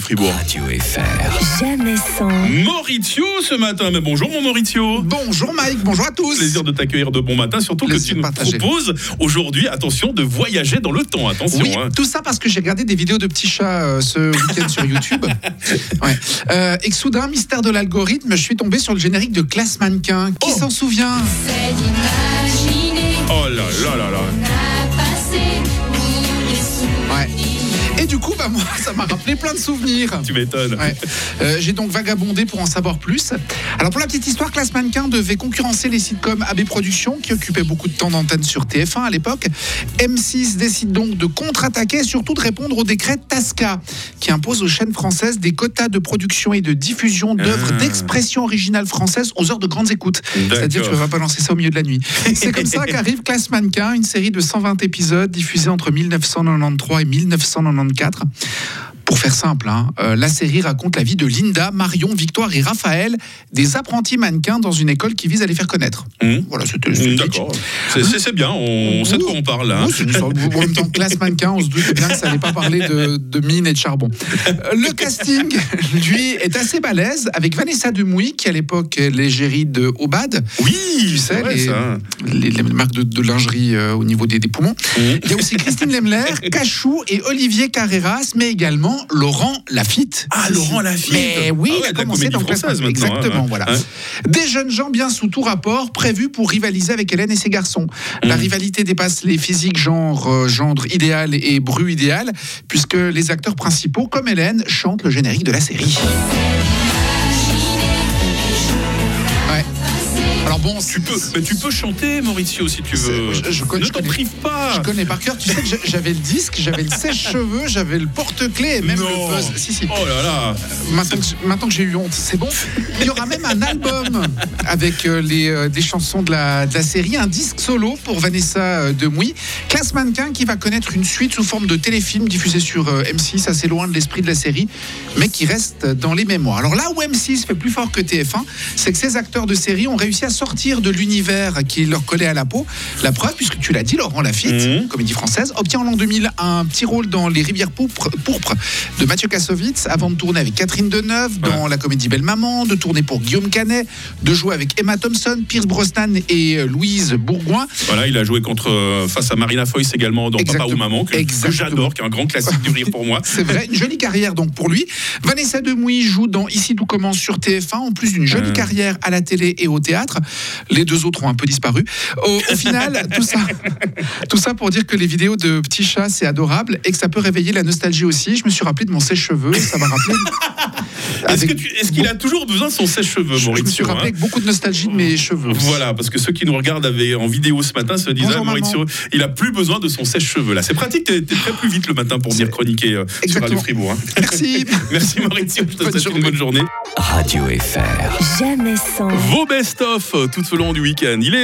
Fribourg. Radio FR. Jamais sans. Maurizio ce matin. Mais bonjour mon Maurizio. Bonjour Mike, bonjour à tous. Plaisir de t'accueillir de bon matin, surtout Plaisir que tu nous proposes aujourd'hui, attention, de voyager dans le temps. Attention. Oui, hein. tout ça parce que j'ai regardé des vidéos de petits chats euh, ce week-end sur YouTube. Ouais. Euh, et que soudain, mystère de l'algorithme, je suis tombé sur le générique de Classe Mannequin. Qui Oh. s'en souvient? Oh là là là là. Plein de souvenirs. Tu m'étonnes. Ouais. Euh, J'ai donc vagabondé pour en savoir plus. Alors pour la petite histoire, Classe Mannequin devait concurrencer les sitcoms AB Productions qui occupaient beaucoup de temps d'antenne sur TF1 à l'époque. M6 décide donc de contre-attaquer et surtout de répondre au décret TASCA qui impose aux chaînes françaises des quotas de production et de diffusion d'œuvres Ah. d'expression originale française aux heures de grandes écoutes. C'est-à-dire tu ne vas pas lancer ça au milieu de la nuit. C'est comme ça qu'arrive Classe Mannequin, une série de 120 épisodes diffusée entre 1993 et 1994. Pour faire simple, hein, euh, la série raconte la vie de Linda, Marion, Victoire et Raphaël, des apprentis mannequins dans une école qui vise à les faire connaître. Hum. Voilà, c'était. D'accord. C'est- bien, on sait de quoi on parle hein. Oui, c'est une sorte- en même temps, classe mannequin, on se doute bien que ça n'allait pas parler de, de mine et de charbon. Euh, Le casting, lui, est assez balèze, avec Vanessa Demouy, qui à l'époque est l'égérie de Obad, Oui, tu sais, ouais, les, ça. les, les marques de, de lingerie euh, au niveau des, des poumons. Il y a aussi Christine Lemler, Cachou et Olivier Carreras, mais également Laurent Lafitte. Ah, Laurent Lafitte. Mais oui, Ah ouais, il a commencé dans Classe hein. Exactement, voilà. Hein. Des jeunes gens bien sous tout rapport, prévus pour rivaliser avec Hélène et ses garçons. La Mm. rivalité dépasse les physiques genre euh, gendre idéal et bru idéal, puisque les acteurs principaux, comme Hélène, chantent le générique de la série. Bon, Tu peux, mais tu peux chanter, Mauricio, si tu veux. Je- je connais- ne t'en prive pas. Je connais par cœur. Tu sais que j'avais le disque, j'avais le sèche-cheveux, j'avais le porte-clés et même Non. le buzz. Si, si. Oh là là. Maintenant que, j'ai- maintenant que j'ai eu honte, c'est bon. Il y aura même un album avec euh, les, euh, des chansons de la, de la série, un disque solo pour Vanessa euh, Demouy. Classe Mannequin qui va connaître une suite sous forme de téléfilm diffusé sur euh, M6, assez loin de l'esprit de la série, mais qui reste dans les mémoires. Alors là où M6 fait plus fort que TF1, c'est que ces acteurs de série ont réussi à sortir de l'univers qui leur collait à la peau. La preuve, puisque tu l'as dit, Laurent Lafitte, Mhm. comédie française, obtient en l'an 2000 un petit rôle dans Les Rivières pourpres, pourpres de Mathieu Kassovitz, avant de tourner avec Catherine Deneuve dans la comédie Belle Maman, de tourner pour Guillaume Canet, de jouer avec Emma Thompson, Pierce Brosnan et euh, Louise Bourgoin. Voilà, il a joué contre euh, face à Marina Foïs également dans Papa ou Maman, que, j'adore, qui est un grand classique du rire pour moi. C'est vrai, une jolie carrière donc pour lui. Vanessa Demouy joue dans Ici tout commence sur TF1, en plus d'une jolie Euh. carrière à la télé et au théâtre. Les deux autres ont un peu disparu. Au, au final, tout ça, tout ça pour dire que les vidéos de petits chats, c'est adorable et que ça peut réveiller la nostalgie aussi. Je me suis rappelé de mon sèche-cheveux, ça m'a rappelé. Est-ce qu'il a toujours besoin de son sèche-cheveux, Je, je me suis Mauricio rappelé hein avec beaucoup de nostalgie de mes cheveux. Voilà, parce que ceux qui nous regardent avaient en vidéo ce matin se Bonjour, ah, Mauricio, il a plus besoin de son sèche-cheveux là. C'est pratique, t'es très plus vite le matin pour venir chroniquer euh, sur. Radio Fribourg. hein. Merci. Merci Mauricio, je te Bonne souhaite journée. une bonne journée. Radio FR. Jamais sans. Vos best-of euh, tout au long du week-end. Il est